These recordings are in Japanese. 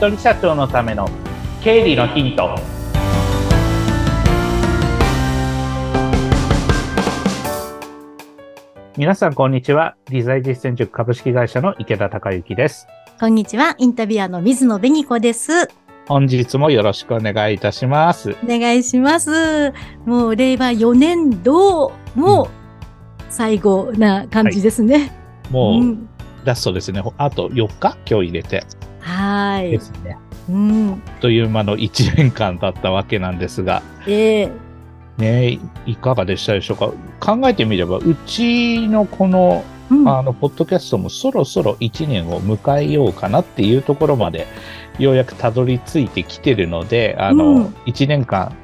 人社長のための経理のヒント。皆さんこんにちは。理財実践塾株式会社の池田孝之です。こんにちは。インタビュアーの水野紅子です。本日もよろしくお願いいたします。お願いします。もう令和4年度も最後な感じですね、はい、もう、うん。ラストですね。あと4日？今日入れて。はい。ですね。うん。という間の1年間だったわけなんですが。ええー、ねいかがでしたでしょうか？考えてみれば、うちのこの、うん、あの、ポッドキャストもそろそろ1年を迎えようかなっていうところまで、ようやくたどり着いてきてるので、あの、うん、1年間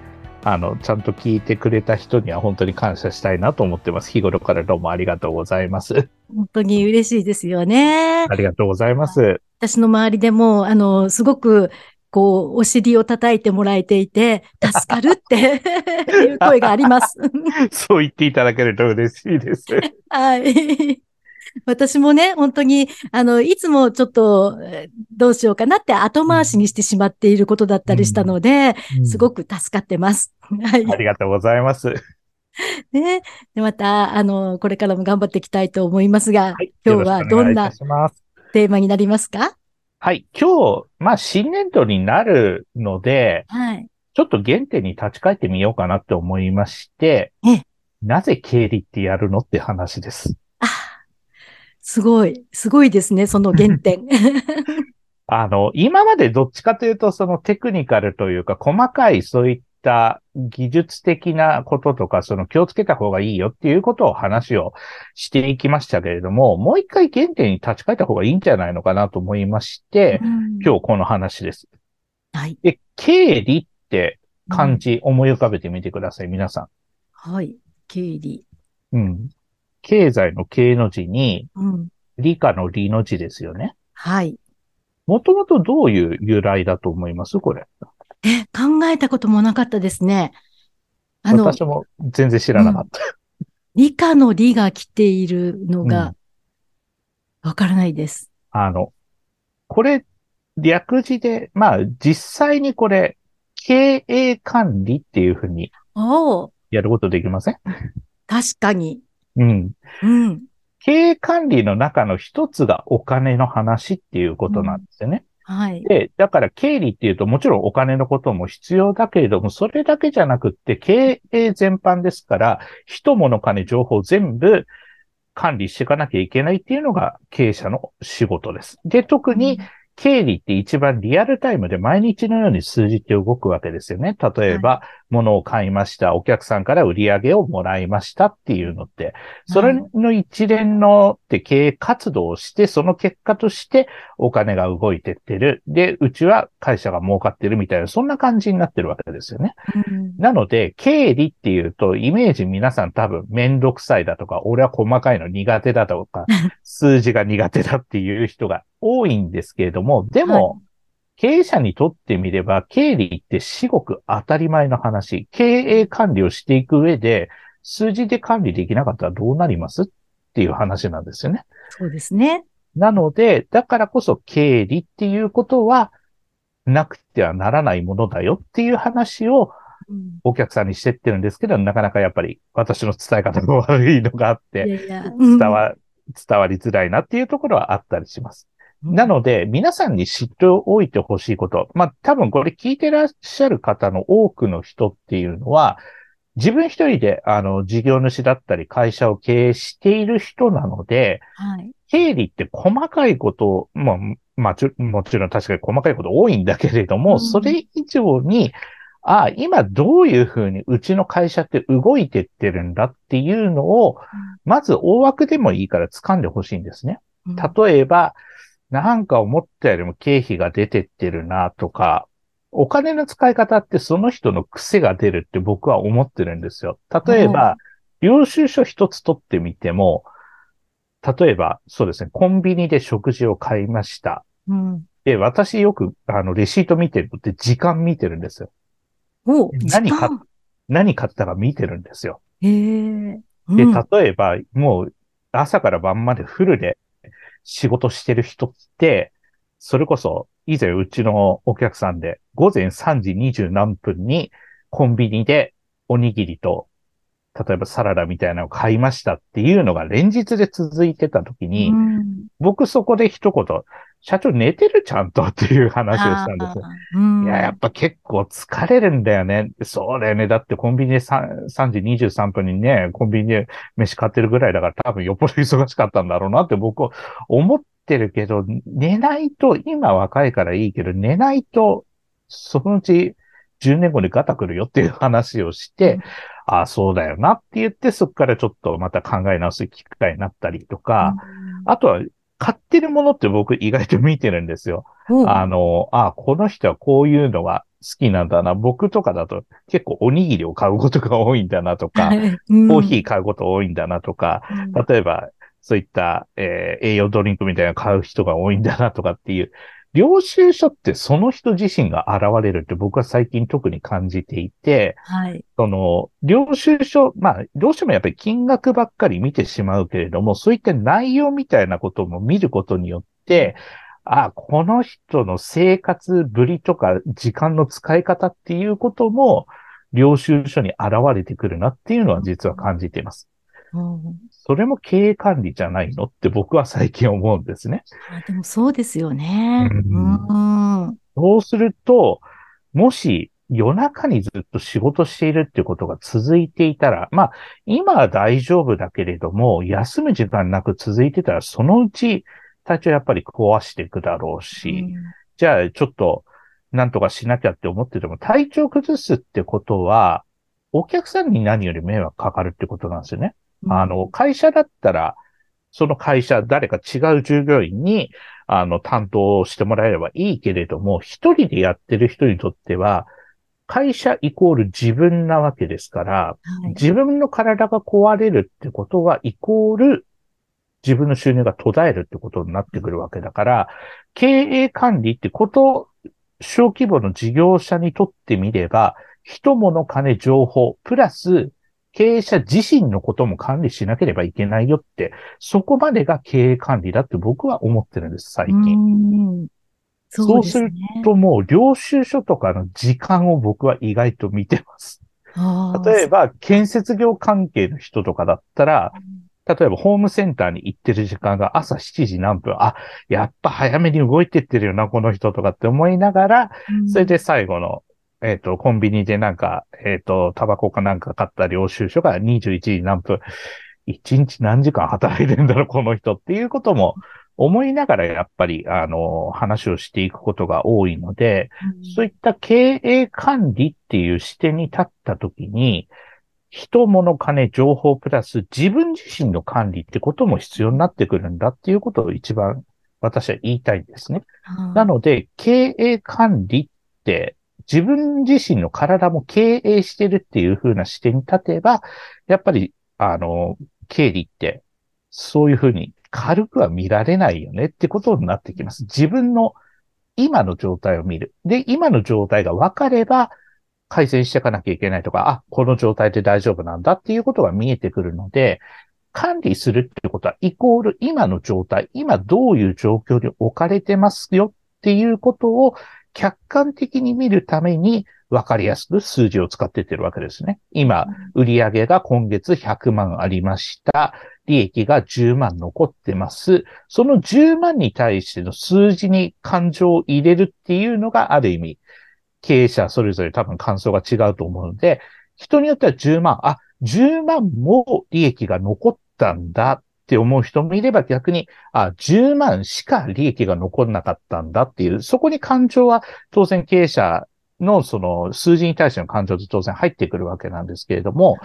あの、ちゃんと聞いてくれた人には本当に感謝したいなと思ってます。日頃からどうもありがとうございます。本当に嬉しいですよね。ありがとうございます。私の周りでも、あの、すごく、こう、お尻を叩いてもらえていて、助かるって いう声があります。そう言っていただけると嬉しいです。はい。私もね、本当に、あの、いつもちょっと、どうしようかなって後回しにしてしまっていることだったりしたので、うんうん、すごく助かってます。はい。ありがとうございます。ね。で、また、あの、これからも頑張っていきたいと思いますが、はい、今日はどんなテーマになりますか？はい。今日、まあ、新年度になるので、はい。ちょっと原点に立ち返ってみようかなって思いまして、えなぜ経理ってやるのって話です。あ、すごい、すごいですね、その原点。あの、今までどっちかというと、そのテクニカルというか、細かいそういった技術的なこととか、その気をつけた方がいいよっていうことを話をしていきましたけれども、もう一回原点に立ち返った方がいいんじゃないのかなと思いまして、うん、今日この話です。はい。で、経理って漢字思い浮かべてみてください、皆さん。はい。経理。うん。経済の経の字に、うん、理科の理の字ですよね。はい。もともとどういう由来だと思いますこれ。え、考えたこともなかったですね。あの、私も全然知らなかった。うん、理科の理が来ているのが、わからないです、うん、あの、これ、略字で、まあ、実際にこれ、経営管理っていうふうに、やることできません？確かに。うん。うん。経営管理の中の一つがお金の話っていうことなんですよね。うん、はい。で、だから経理っていうともちろんお金のことも必要だけれども、それだけじゃなくって経営全般ですから、人物金情報全部管理していかなきゃいけないっていうのが経営者の仕事です。で、特に経理って一番リアルタイムで毎日のように数字って動くわけですよね。例えば、はい、物を買いました。お客さんから売り上げをもらいましたっていうのって、それの一連のって経営活動をして、その結果としてお金が動いてってる。で、うちは会社が儲かってるみたいな、そんな感じになってるわけですよね。うん、なので、経理っていうと、イメージ皆さん多分めんどくさいだとか、俺は細かいの苦手だとか、数字が苦手だっていう人が多いんですけれども、でも、はい経営者にとってみれば、経理って至極当たり前の話。経営管理をしていく上で、数字で管理できなかったらどうなります？っていう話なんですよね。そうですね。なので、だからこそ経理っていうことは、なくてはならないものだよっていう話を、お客さんにしてってるんですけど、うん、なかなかやっぱり私の伝え方が悪いのがあって、伝わ、伝わりづらいなっていうところはあったりします。なので、皆さんに知っておいてほしいこと。まあ、多分これ聞いてらっしゃる方の多くの人っていうのは、自分一人で、あの、事業主だったり会社を経営している人なので、はい、経理って細かいことを、まあ、まあ、もちろん確かに細かいこと多いんだけれども、うん、それ以上に、ああ、今どういうふうにうちの会社って動いてってるんだっていうのを、まず大枠でもいいから掴んでほしいんですね。例えば、なんか思ったよりも経費が出てってるなとか、お金の使い方ってその人の癖が出るって僕は思ってるんですよ。例えば、領収書一つ取ってみても、例えば、そうですね、コンビニで食事を買いました。うん、で、私よく、あの、レシート見てるのって時間見てるんですよ。お何買、何買ったか見てるんですよ。へえ、うん、で、例えば、もう、朝から晩までフルで仕事してる人って、それこそ以前うちのお客さんで午前3時20何分にコンビニでおにぎりと、例えばサラダみたいなのを買いましたっていうのが連日で続いてた時に、うん。僕そこで一言、社長寝てるちゃんとっていう話をしたんですよ。うんいや、やっぱ結構疲れるんだよね。そうだよね。だってコンビニで 3, 3時23分にね、コンビニで飯買ってるぐらいだから多分よっぽど忙しかったんだろうなって僕は思ってるけど、寝ないと、今若いからいいけど、寝ないと、そのうち10年後にガタくるよっていう話をして、うんああ、そうだよなって言って、そこからちょっとまた考え直す機会になったりとか、あとは、買ってるものって僕意外と見てるんですよ。うんあの、あ、この人はこういうのが好きなんだな。僕とかだと結構おにぎりを買うことが多いんだなとか、コ コーヒー買うこと多いんだなとか、ー例えばそういった、えー栄養ドリンクみたいなの買う人が多いんだなとかっていう、領収書ってその人自身が現れるって僕は最近特に感じていて、はい。その、領収書、まあ、どうしてもやっぱり金額ばっかり見てしまうけれども、そういった内容みたいなことも見ることによって、あ、この人の生活ぶりとか時間の使い方っていうことも、領収書に現れてくるなっていうのは実は感じています。うんそれも経営管理じゃないのって僕は最近思うんですね。あでもそうですよね。ううんん。そうすると、もし夜中にずっと仕事しているっていうことが続いていたら、まあ、今は大丈夫だけれども、休む時間なく続いてたら、そのうち体調やっぱり壊していくだろうし、じゃあちょっとなんとかしなきゃって思ってても、体調崩すってことは、お客さんに何より迷惑かかるってことなんですよね。うん。あの、会社だったら、その会社、誰か違う従業員に、あの、担当してもらえればいいけれども、一人でやってる人にとっては、会社イコール自分なわけですから、はい。自分の体が壊れるってことは、イコール自分の収入が途絶えるってことになってくるわけだから、経営管理ってこと、小規模の事業者にとってみれば、人物金情報、プラス経営者自身のことも管理しなければいけないよって、そこまでが経営管理だって僕は思ってるんです、最近。うんそうですね。ともう領収書とかの時間を僕は意外と見てます。例えば、建設業関係の人とかだったら、例えばホームセンターに行ってる時間が朝7時何分、あ、やっぱ早めに動いてってるよな、この人とかって思いながら、うんそれで最後の、えっ、と、コンビニでなんか、えっ、と、タバコかなんか買った領収書が21時何分、1日何時間働いてるんだろう、この人っていうことも思いながらやっぱり、あの、話をしていくことが多いので、そういった経営管理っていう視点に立ったときに、人、物、金、情報プラス自分自身の管理ってことも必要になってくるんだっていうことを一番私は言いたいんですね。なので、経営管理って自分自身の体も経営してるっていう風な視点に立てば、やっぱり、あの、経理ってそういう風に軽くは見られないよねってことになってきます。自分の今の状態を見る。で、今の状態が分かれば、改善していかなきゃいけないとか、あ、この状態で大丈夫なんだっていうことが見えてくるので、管理するっていうことは、イコール今の状態、今どういう状況に置かれてますよっていうことを客観的に見るために分かりやすく数字を使ってってるわけですね。今、売上が今月100万ありました。利益が10万残ってます。その10万に対しての数字に感情を入れるっていうのがある意味、経営者それぞれ多分感想が違うと思うので、人によっては10万、あ、10万も利益が残ったんだって思う人もいれば逆に、あ、10万しか利益が残んなかったんだっていう、そこに感情は当然経営者のその数字に対しての感情と当然入ってくるわけなんですけれども、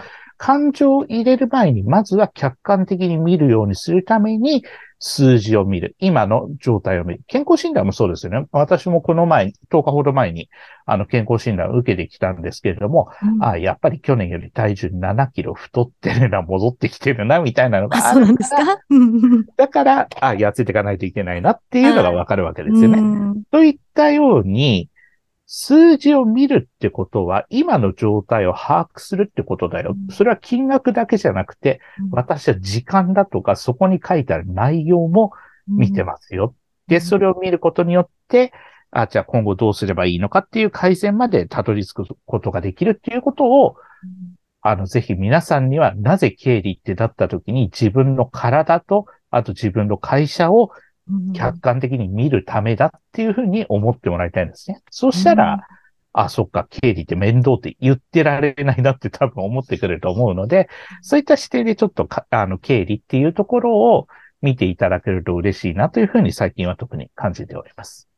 感情を入れる前にまずは客観的に見るようにするために数字を見る。今の状態を見る。健康診断もそうですよね。私もこの前、10日ほど前にあの健康診断を受けてきたんですけれども、うんあやっぱり去年より体重7キロ太ってるな、戻ってきてるな、みたいなのがあ、そうなんか？だから、あ痩せていかないといけないなっていうのがわかるわけですよね。うんといったように、数字を見るってことは、今の状態を把握するってことだよ。それは金額だけじゃなくて、私は時間だとか、そこに書いてある内容も見てますよ。で、それを見ることによって、あ、じゃあ今後どうすればいいのかっていう改善までたどり着くことができるっていうことを、あの、ぜひ皆さんにはなぜ経理ってだった時に自分の体と、あと自分の会社を客観的に見るためだっていうふうに思ってもらいたいんですね。そうしたら、あ、そっか、経理って面倒って言ってられないなって多分思ってくれると思うので、そういった視点でちょっとあの、経理っていうところを見ていただけると嬉しいなというふうに最近は特に感じております。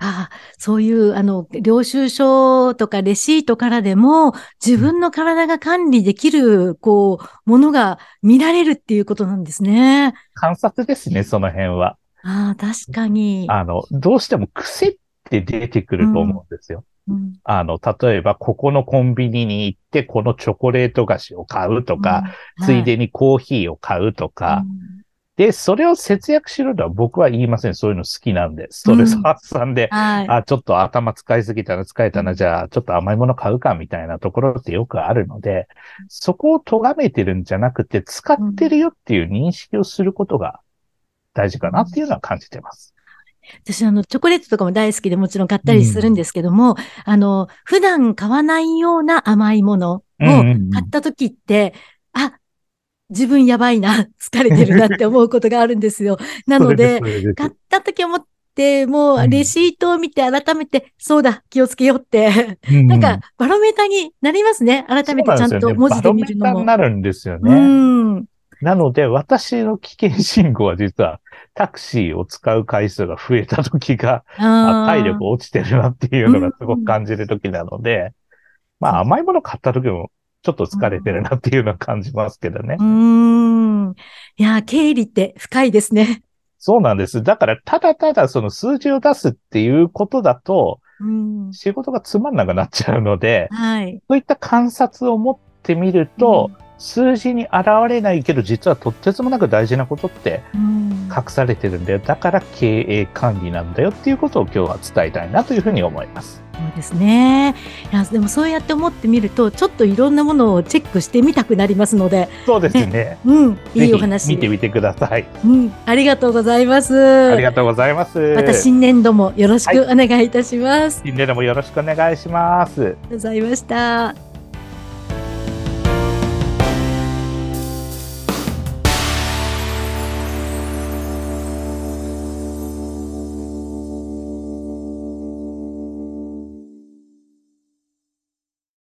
あそういう、あの、領収書とかレシートからでも、自分の体が管理できる、こう、ものが見られるっていうことなんですね。観察ですね、その辺は。ああ、確かに。あの、どうしても癖って出てくると思うんですよ。うん、あの、例えば、ここのコンビニに行って、このチョコレート菓子を買うとか、うん。はい、ついでにコーヒーを買うとか、うん。で、それを節約しろとは僕は言いません。そういうの好きなんで。ストレス発散で、うんはい、あ、ちょっと頭使いすぎたら使えたな、じゃあちょっと甘いもの買うかみたいなところってよくあるので、そこを咎めてるんじゃなくて、使ってるよっていう認識をすることが大事かなっていうのは感じてます。私、あの、チョコレートとかも大好きでもちろん買ったりするんですけども、うん、あの、普段買わないような甘いものを買った時って、うんうんうん、あ、自分やばいな、疲れてるなって思うことがあるんですよ。なので、買った時思って、もうレシートを見て改めて、うん、そうだ、気をつけようって、うん、なんかバロメーターになりますね。改めてちゃんと文字で見るのも。ね、バロメーターになるんですよね。うん、なので、私の危険信号は実は、タクシーを使う回数が増えた時が、体力落ちてるなっていうのがすごく感じる時なので、まあ甘いもの買った時もちょっと疲れてるなっていうのは感じますけどね。うん。いや、経理って深いですね。そうなんです。だから、ただただその数字を出すっていうことだと、仕事がつまんなくなっちゃうので、はい、そういった観察を持ってみると、うん数字に現れないけど、実はとってつもなく大事なことって隠されてるんだよ。だから経営管理なんだよっていうことを今日は伝えたいなというふうに思います。そうですね。いや、でもそうやって思ってみると、ちょっといろんなものをチェックしてみたくなりますので。そうですね。ね うん、いいお話。見てみてください。うん、ありがとうございます。ありがとうございます。また新年度もよろしくお願いいたします。はい、新年度もよろしくお願いします。ありがとうございました。